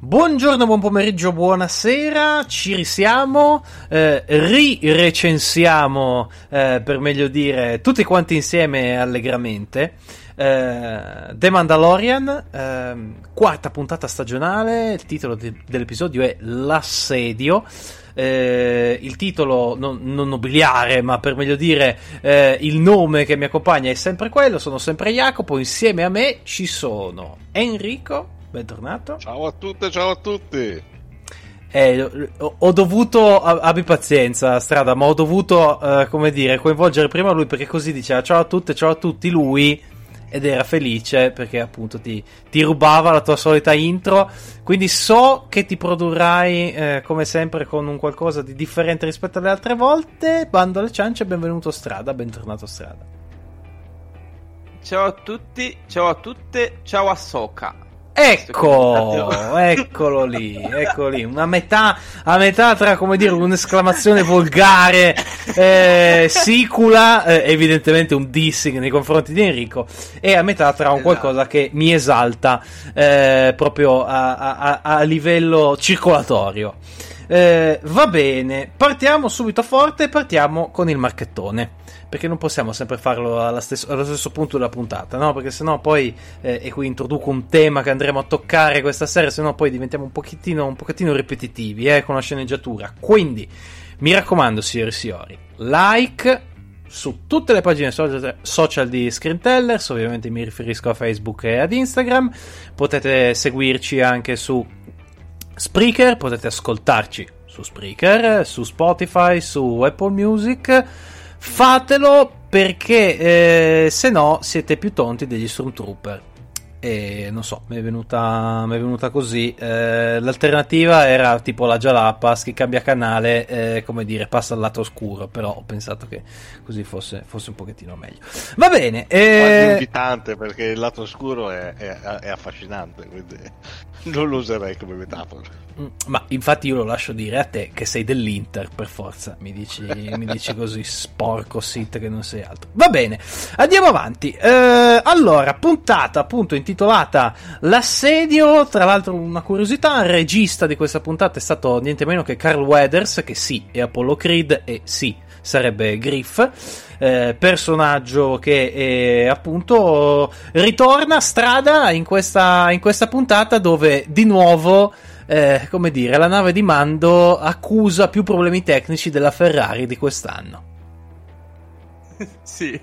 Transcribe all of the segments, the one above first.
Buongiorno, buon pomeriggio, buonasera, ci risiamo, eh, ri-recensiamo, eh, per meglio dire, tutti quanti insieme allegramente. Eh, The Mandalorian, ehm, quarta puntata stagionale, il titolo de- dell'episodio è L'assedio. Eh, il titolo non, non, nobiliare, ma per meglio dire eh, il nome che mi accompagna è sempre quello. Sono sempre Jacopo. Insieme a me ci sono Enrico. Bentornato. Ciao a tutte, ciao a tutti. Eh, ho dovuto, abbi pazienza, strada, ma ho dovuto, eh, come dire, coinvolgere prima lui perché così diceva ciao a tutte, ciao a tutti lui ed era felice perché appunto ti, ti rubava la tua solita intro. Quindi so che ti produrrai, eh, come sempre, con un qualcosa di differente rispetto alle altre volte. Bando alle ciance, benvenuto Strada, bentornato Strada. Ciao a tutti, ciao a tutte, ciao a Soka. Ecco, eccolo lì, eccolo lì, una metà, a metà tra, come dire, un'esclamazione volgare, eh, sicula, eh, evidentemente un dissing nei confronti di Enrico, e a metà tra un esatto. qualcosa che mi esalta eh, proprio a, a, a, livello circolatorio. Eh, va bene, partiamo subito forte, partiamo con il marchettone perché non possiamo sempre farlo stesso, allo stesso punto della puntata, no? Perché sennò poi, eh, e qui introduco un tema che andremo a toccare questa sera, sennò poi diventiamo un pochettino, un pochettino ripetitivi eh, con la sceneggiatura. Quindi, mi raccomando, signori e signori, like su tutte le pagine social di Screen Tellers, ovviamente mi riferisco a Facebook e ad Instagram, potete seguirci anche su Spreaker, potete ascoltarci su Spreaker, su Spotify, su Apple Music Fatelo perché eh, se no siete più tonti degli Stormtrooper. E non so, mi è venuta, mi è venuta così. Eh, l'alternativa era tipo la Jalapas che cambia canale, eh, come dire, passa al lato oscuro. Però ho pensato che così fosse, fosse un pochettino meglio. Va bene. Eh... Quasi invitante perché il lato oscuro è, è, è affascinante, quindi non lo userei come metafora. Mm, ma infatti io lo lascio dire a te che sei dell'Inter per forza, mi dici, mi dici così sporco sit che non sei altro. Va bene, andiamo avanti. Eh, allora, puntata appunto intitolata L'assedio, tra l'altro una curiosità, il regista di questa puntata è stato niente meno che Carl Weathers, che sì, è Apollo Creed e sì, sarebbe Griff. Eh, personaggio che eh, appunto ritorna a strada in questa, in questa puntata dove di nuovo eh, come dire, la nave di Mando accusa più problemi tecnici della Ferrari di quest'anno. sì.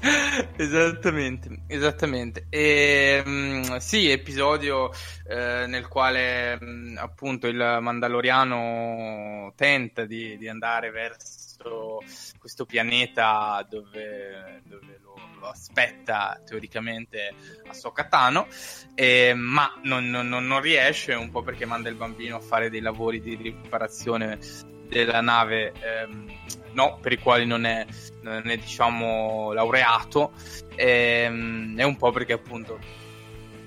esattamente, esattamente. E, mh, sì, episodio eh, nel quale mh, appunto il Mandaloriano tenta di, di andare verso questo pianeta dove, dove lo, lo, aspetta teoricamente a Sokatano, eh, ma non, non, non, riesce, un po' perché manda il bambino a fare dei lavori di riparazione della nave, ehm, no, per i quali non è, non è diciamo laureato, ehm, è un po' perché appunto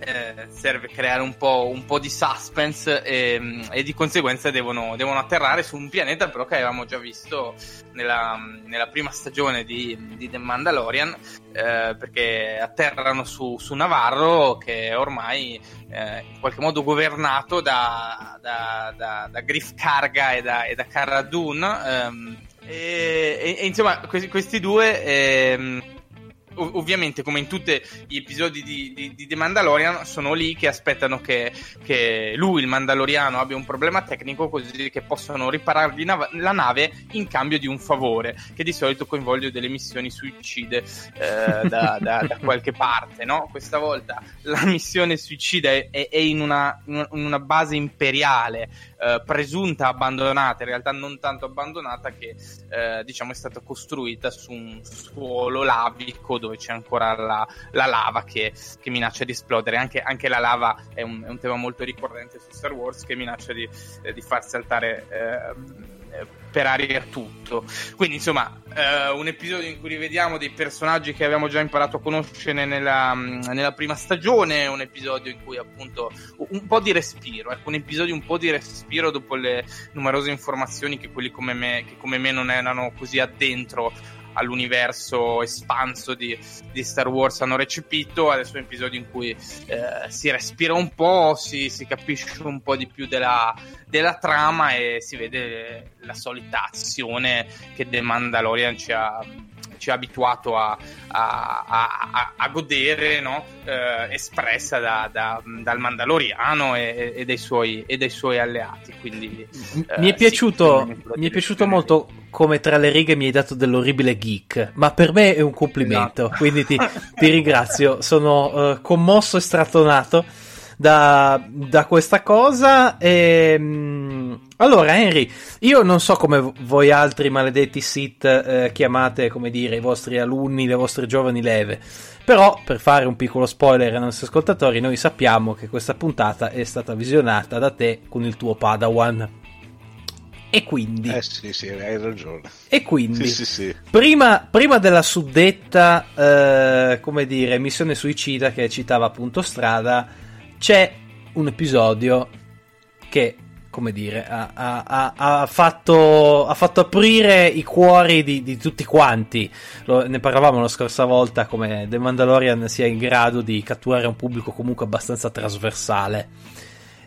eh, serve creare un po', un po', di suspense e, e di conseguenza devono, devono, atterrare su un pianeta però che avevamo già visto nella, nella prima stagione di, di The Mandalorian eh, perché atterrano su, su, Navarro che è ormai eh, in qualche modo governato da, da, da, da Griff Karga e da, e Cara Dune ehm, e, e, e, insomma questi, questi due ehm, ov- ovviamente come in tutti gli episodi di, di, di, The Mandalorian sono lì che aspettano che, che, lui, il Mandaloriano, abbia un problema tecnico così che possono riparargli nav- la nave in cambio di un favore che di solito coinvolge delle missioni suicide eh, da, da, da, qualche parte no? questa volta la missione suicida è, è in, una, in, una, base imperiale eh, presunta abbandonata in realtà non tanto abbandonata che eh, diciamo è stata costruita su un suolo lavico dove c'è ancora la, la lava che, che, minaccia di esplodere. Anche, anche la lava è un, è un, tema molto ricorrente su Star Wars che minaccia di, eh, di far saltare eh, per aria tutto. Quindi, insomma, eh, un episodio in cui rivediamo dei personaggi che abbiamo già imparato a conoscere nella, nella, prima stagione, un episodio in cui appunto un po' di respiro, ecco, un episodio un po' di respiro dopo le numerose informazioni che quelli come me, che come me non erano così addentro all'universo espanso di, di, Star Wars hanno recepito. Adesso è un episodio in cui eh, si respira un po', si, si, capisce un po' di più della, della, trama e si vede la solita azione che The Mandalorian ci ha ci ha abituato a, a, a, a godere, no? eh, espressa da, da, dal Mandaloriano e, e, dai suoi, e, dai suoi, alleati. Quindi, eh, mi è piaciuto, sì, mi è piaciuto molto come tra le righe mi hai dato dell'orribile geek, ma per me è un complimento, esatto. quindi ti, ti, ringrazio, sono uh, commosso e strattonato da, da questa cosa. E, um, allora, Henry, io non so come voi altri maledetti sit eh, chiamate, come dire, i vostri alunni, le vostre giovani leve. Però, per fare un piccolo spoiler ai nostri ascoltatori, noi sappiamo che questa puntata è stata visionata da te con il tuo Padawan. E quindi... Eh sì, sì, hai ragione. E quindi, sì, sì, sì. Prima, prima, della suddetta, eh, come dire, missione suicida che citava appunto Strada, c'è un episodio che, come dire, ha, ha, ha, fatto, ha fatto, aprire i cuori di, di tutti quanti. Lo, ne parlavamo la scorsa volta come The Mandalorian sia in grado di catturare un pubblico comunque abbastanza trasversale.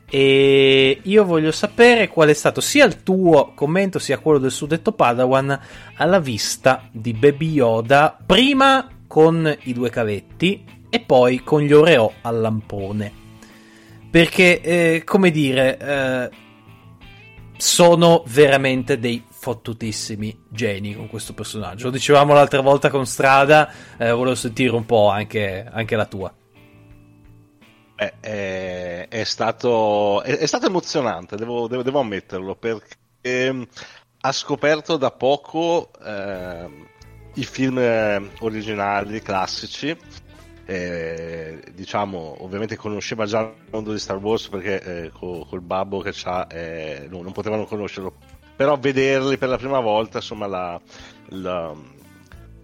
E io voglio sapere qual è stato sia il tuo commento sia quello del suddetto Padawan alla vista di Baby Yoda, prima con i due cavetti e poi con gli Oreo al lampone. Perché, eh, come dire, eh, sono veramente dei fottutissimi geni con questo personaggio. Lo dicevamo l'altra volta con Strada, eh, volevo sentire un po' anche, anche la tua. Beh, è, è, stato, è, è, stato, emozionante, devo, devo, devo ammetterlo, perché ehm, ha scoperto da poco eh, i film originali, classici eh, diciamo, ovviamente conosceva già il mondo di Star Wars perché eh, col, col, babbo che c'ha eh, no, non potevano conoscerlo, però vederli per la prima volta, insomma, l'ha, l'ha,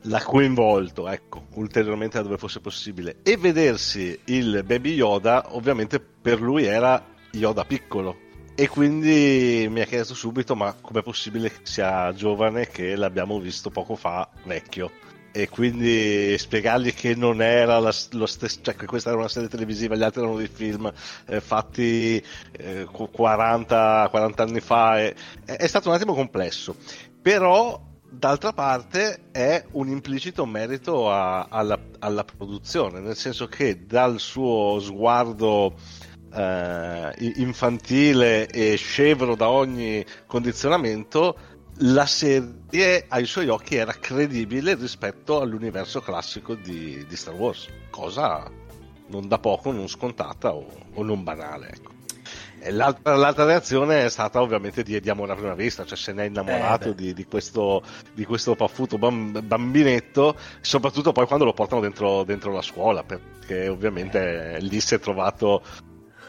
l'ha coinvolto, ecco, ulteriormente da dove fosse possibile. E vedersi il Baby Yoda, ovviamente per lui era Yoda piccolo. E quindi mi ha chiesto subito: ma com'è possibile che sia giovane che l'abbiamo visto poco fa vecchio? E quindi spiegargli che non era la, lo stesso, cioè che questa era una serie televisiva, gli altri erano dei film eh, fatti eh, 40, 40, anni fa, è, è stato un attimo complesso, però d'altra parte è un implicito merito a, alla, alla, produzione, nel senso che dal suo sguardo eh, infantile e scevro da ogni condizionamento la serie ai suoi occhi era credibile rispetto all'universo classico di, di Star Wars, cosa non da poco non scontata o, o non banale. Ecco. L'altra, l'altra, reazione è stata ovviamente di, di amore a prima vista, cioè se ne è innamorato eh di, di, questo, di questo paffuto bambinetto, soprattutto poi quando lo portano dentro, dentro la scuola, perché ovviamente lì si è trovato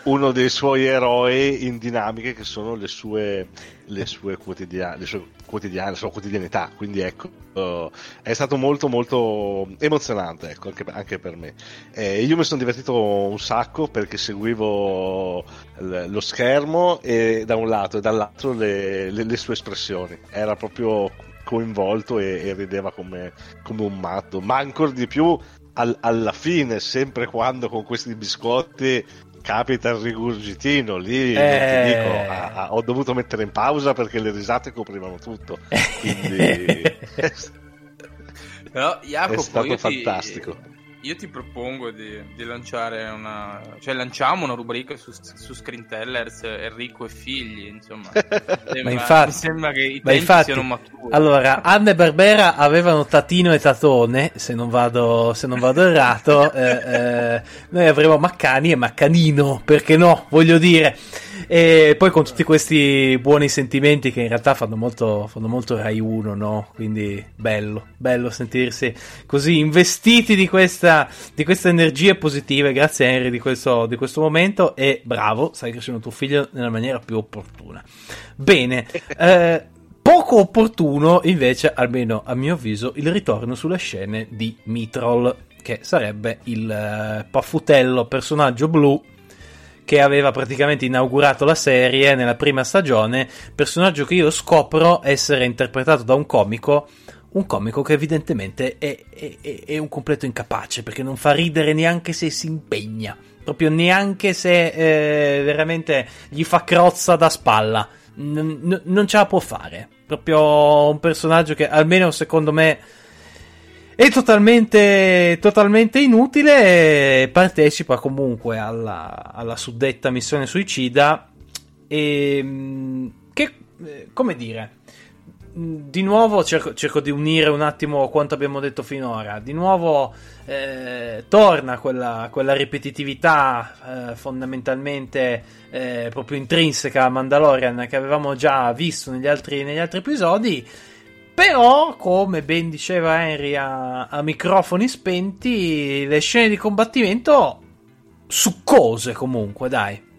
uno dei suoi eroi in dinamiche che sono le sue, le sue, quotidiane, le sue quotidiane, la sua quotidianità. Quindi ecco, uh, è stato molto molto emozionante ecco, anche, anche, per me. Eh, io mi sono divertito un sacco perché seguivo l- lo schermo e da un lato e dall'altro le, le, sue espressioni. Era proprio coinvolto e, e rideva come, come, un matto, ma ancora di più al, alla fine, sempre quando con questi biscotti capita il rigurgitino lì eh... dico, a, a, ho dovuto mettere in pausa perché le risate coprivano tutto quindi Però, Jacopo, è stato fantastico ti io ti propongo di, di, lanciare una. cioè, lanciamo una rubrica su, su Screentellers, Enrico e figli. Insomma, sembra, ma infatti, mi sembra che i tempi infatti, siano maturi. Allora, Anne e Barbera avevano Tatino e Tatone. Se non vado, se non vado errato, eh, eh, noi avremo Maccani e Maccanino. Perché no? Voglio dire. E poi con tutti questi buoni sentimenti che in realtà fanno molto, fanno molto Rai 1, no? Quindi bello, bello sentirsi così investiti di questa, di queste energie positive. Grazie Henry di questo, di questo momento e bravo, stai crescendo tuo figlio nella maniera più opportuna. Bene, eh, poco opportuno invece, almeno a mio avviso, il ritorno sulle scene di Mitrol, che sarebbe il eh, paffutello personaggio blu che aveva praticamente inaugurato la serie nella prima stagione, personaggio che io scopro essere interpretato da un comico, un comico che evidentemente è, è, è un completo incapace, perché non fa ridere neanche se si impegna, proprio neanche se eh, veramente gli fa crozza da spalla, n- n- non ce la può fare, proprio un personaggio che almeno secondo me è totalmente, totalmente inutile. Partecipa comunque alla, alla suddetta missione suicida. E mm, che, eh, come dire, di nuovo cerco, cerco, di unire un attimo quanto abbiamo detto finora. Di nuovo eh, torna quella, quella ripetitività eh, fondamentalmente eh, proprio intrinseca a Mandalorian che avevamo già visto negli altri, negli altri episodi. Però, come ben diceva Henry a, a microfoni spenti, le scene di combattimento succose comunque, dai.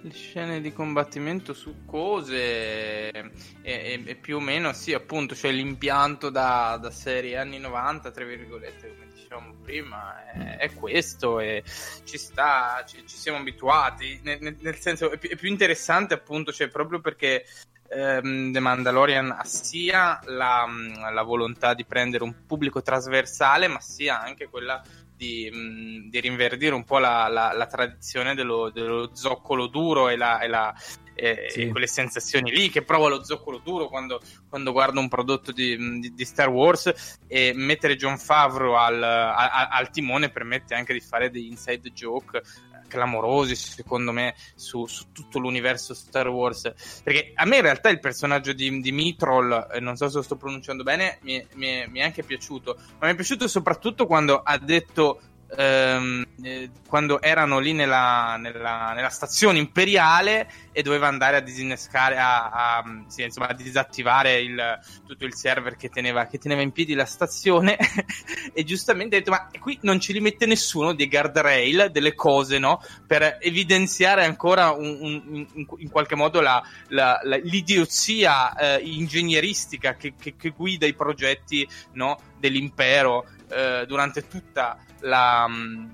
Le scene di combattimento succose e, e, e, più o meno sì appunto cioè l'impianto da, da, serie anni 90 tra virgolette come dicevamo prima è, è questo e ci sta ci, ci siamo abituati. Nel, nel, nel senso è più, è più, interessante appunto cioè proprio perché ehm, The Mandalorian ha sia la, la, volontà di prendere un pubblico trasversale, ma sia anche quella di, mh, di rinverdire un po' la, la, la tradizione dello, dello, zoccolo duro e, la, e, la, e, sì. quelle sensazioni lì che prova lo zoccolo duro quando, quando guarda un prodotto di, di, di, Star Wars e mettere John Favreau al, al, al timone permette anche di fare degli inside joke clamorosi secondo me su, su, tutto l'universo Star Wars. Perché a me in realtà il personaggio di, di Mitrol eh, non so se lo sto pronunciando bene mi, mi, mi è anche piaciuto ma mi è piaciuto soprattutto quando ha detto ehm, eh, quando erano lì nella, nella, nella, stazione imperiale e doveva andare a disinnescare, a, a, sì, insomma, a disattivare il, tutto il server che teneva, che teneva, in piedi la stazione e giustamente ha detto ma qui non ci li mette nessuno dei guardrail, delle cose, no? Per evidenziare ancora un, un, in, in, qualche modo la, la, l'idiozia eh, ingegneristica che, che, che, guida i progetti no? dell'impero eh, durante tutta la, mm,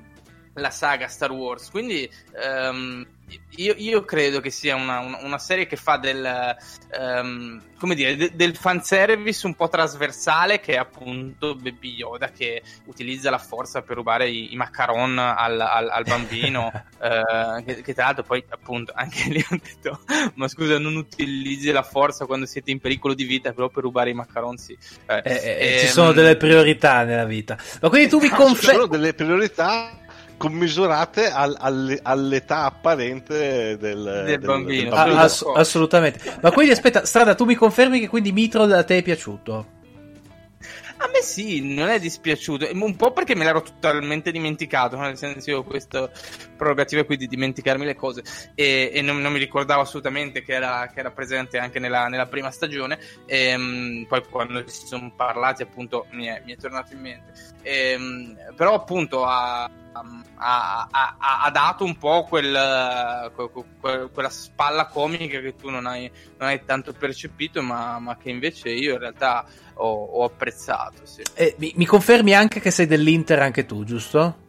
la saga Star Wars. Quindi um, io, io, credo che sia una, una, serie che fa del, um, come dire, de, del fanservice un po' trasversale, che è appunto Baby Yoda che utilizza la forza per rubare i, i macaron al, al, al bambino. uh, che, che, tra l'altro poi appunto anche lì ho detto, ma scusa, non utilizzi la forza quando siete in pericolo di vita, però per rubare i macaron sì. Eh, eh, eh, ci sono delle priorità nella vita. Ma quindi tu mi confermi... Ci sono delle priorità commisurate al, al, all'età apparente del, del, del bambino. Del bambino. Ass- assolutamente. Ma quindi aspetta, Strada, tu mi confermi che quindi Mitro a te è piaciuto? A me sì, non è dispiaciuto, un po' perché me l'ero totalmente dimenticato, nel senso io ho questa prerogativa qui di dimenticarmi le cose e, e non, non, mi ricordavo assolutamente che era, che era presente anche nella, nella, prima stagione e um, poi quando si sono parlati appunto mi è, mi è tornato in mente. E, um, però appunto ha, ha, ha, ha, dato un po' quel, quel, quella spalla comica che tu non hai, non hai tanto percepito ma, ma, che invece io in realtà ho, ho apprezzato. Sì. Eh, mi, mi, confermi anche che sei dell'Inter anche tu, giusto?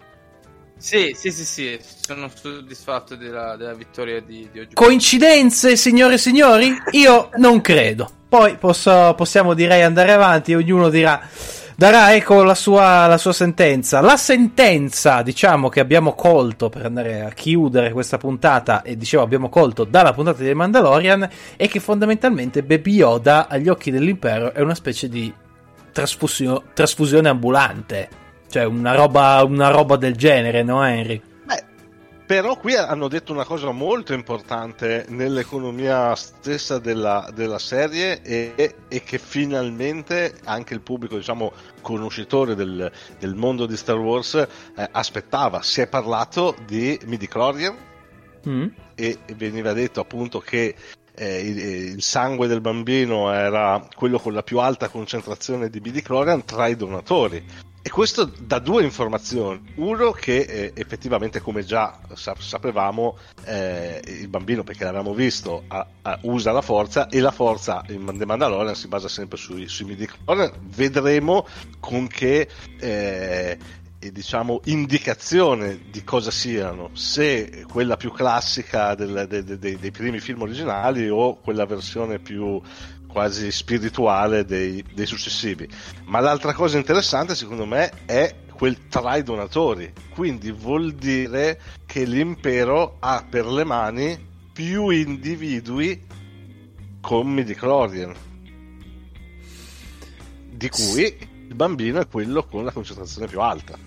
Sì, sì, sì, sì, sono soddisfatto della, della vittoria di, di, oggi. Coincidenze, signore e signori? Io non credo. Poi posso, possiamo direi andare avanti, ognuno dirà darà ecco la sua, la sua, sentenza. La sentenza, diciamo, che abbiamo colto per andare a chiudere questa puntata, e dicevo abbiamo colto dalla puntata di Mandalorian, è che fondamentalmente Baby Yoda agli occhi dell'impero è una specie di trasfusio- trasfusione ambulante. Cioè una roba, una roba del genere, no Henry? Però qui hanno detto una cosa molto importante nell'economia stessa della, della serie e, e, che finalmente anche il pubblico, diciamo, conoscitore del, del mondo di Star Wars eh, aspettava. Si è parlato di midi mm. e veniva detto appunto che eh, il, il, sangue del bambino era quello con la più alta concentrazione di bidiclorian tra i donatori. E questo da due informazioni. Uno che eh, effettivamente, come già sapevamo, eh, il bambino, perché l'avevamo visto, ha, ha, usa la forza e la forza in The Mandalorian si basa sempre sui, sui midi-chlorian. Vedremo con che eh, diciamo, indicazione di cosa siano, se quella più classica del, de, de, de, dei primi film originali o quella versione più quasi spirituale dei, dei successivi. Ma l'altra cosa interessante, secondo me, è quel tra i donatori. Quindi vuol dire che l'impero ha per le mani più individui con midichlorian di cui il bambino è quello con la concentrazione più alta.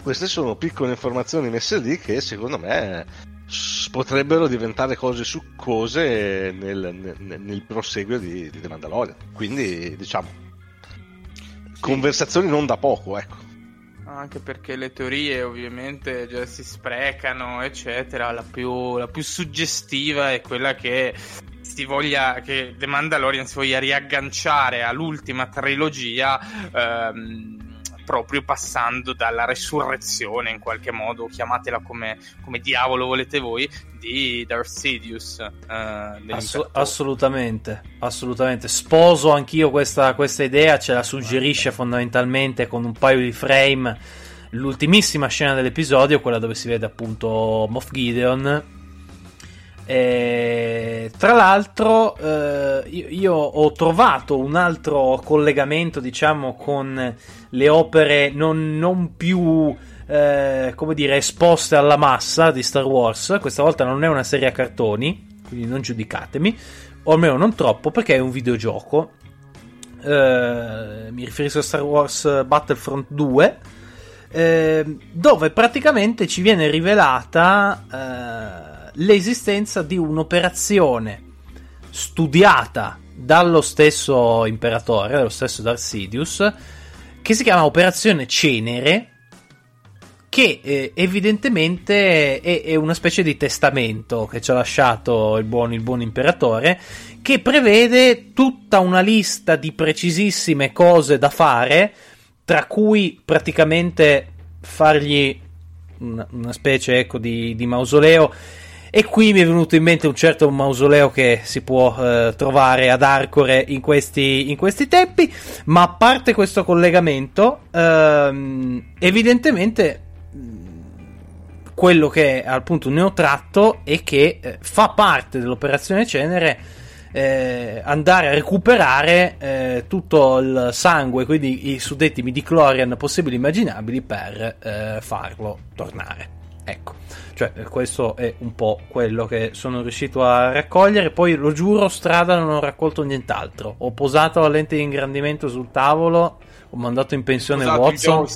Queste sono piccole informazioni messe lì che secondo me potrebbero diventare cose succose nel, nel, nel proseguio di, di The Mandalorian. Quindi, diciamo, sì. conversazioni non da poco, ecco. Anche perché le teorie ovviamente già si sprecano, eccetera. La più, la più suggestiva è quella che si voglia che The Mandalorian si voglia riagganciare all'ultima trilogia ehm, proprio passando dalla resurrezione in qualche modo, chiamatela come, come diavolo volete voi, di Darth Sidious. Eh, Ass- assolutamente, assolutamente. Sposo anch'io questa, questa idea, ce la suggerisce fondamentalmente con un paio di frame l'ultimissima scena dell'episodio, quella dove si vede appunto Moff Gideon e, tra l'altro, eh, io, io, ho trovato un altro collegamento, diciamo, con le opere non, non più, eh, come dire, esposte alla massa di Star Wars. Questa volta non è una serie a cartoni, quindi non giudicatemi, o almeno non troppo, perché è un videogioco. Eh, mi riferisco a Star Wars Battlefront 2. Eh, dove praticamente ci viene rivelata eh, l'esistenza di un'operazione studiata dallo stesso imperatore, dallo stesso Darth Sidious, che si chiama Operazione Cenere, che eh, evidentemente è, è, una specie di testamento che ci ha lasciato il buon, il buon imperatore, che prevede tutta una lista di precisissime cose da fare, tra cui praticamente fargli una, una specie ecco, di, di mausoleo e qui mi è venuto in mente un certo mausoleo che si può eh, trovare ad Arcore in questi, in questi, tempi. Ma a parte questo collegamento, ehm, evidentemente quello che appunto ne ho tratto è che eh, fa parte dell'operazione Cenere eh, andare a recuperare eh, tutto il sangue, quindi i suddetti midichlorian possibili e immaginabili per eh, farlo tornare. Ecco. Cioè, questo è un po' quello che sono riuscito a raccogliere. Poi lo giuro, strada non ho raccolto nient'altro. Ho posato la lente di ingrandimento sul tavolo, ho mandato in pensione Watson.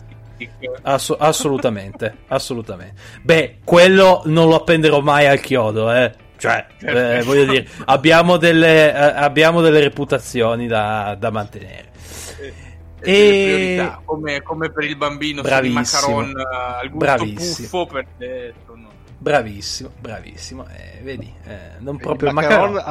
Ass- assolutamente, assolutamente. Beh, quello non lo appenderò mai al chiodo, eh. Cioè, eh, voglio dire, abbiamo delle, eh, abbiamo delle reputazioni da, da mantenere. E... Come, come, per il bambino bravissimo, macaron al gusto bravissimo. puffo per dentro Bravissimo, bravissimo. Eh, vedi, eh, non proprio il macaron,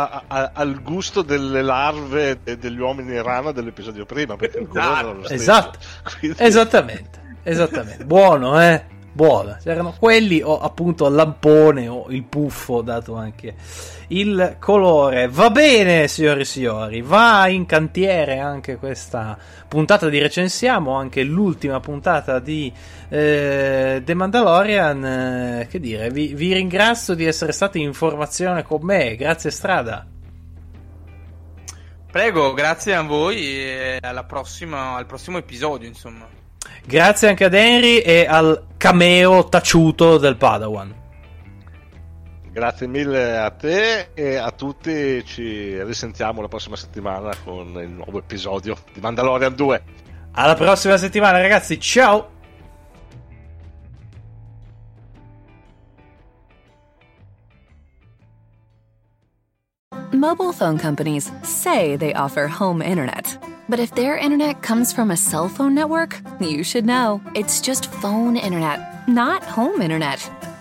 il gusto delle larve de, degli uomini rana dell'episodio prima. Perché esatto, esatto. Quindi... esattamente, esattamente. Buono, eh? Buono. C'erano quelli o appunto il lampone o il puffo, dato anche il colore. Va bene, signori e signori, va in cantiere anche questa puntata di recensiamo, anche l'ultima puntata di eh, The Mandalorian. Eh, che dire, vi, vi ringrazio di essere stati in formazione con me, grazie Strada. Prego, grazie a voi e alla prossima, al prossimo episodio, insomma. Grazie anche ad Henry e al cameo taciuto del Padawan. Grazie mille a te e a tutti. Ci risentiamo la prossima settimana con il nuovo episodio di Mandalorian 2. Alla prossima settimana, ragazzi. Ciao. Mobile phone companies say they offer home internet. But if their internet comes from a cell phone network, you should know. It's just phone internet, not home internet.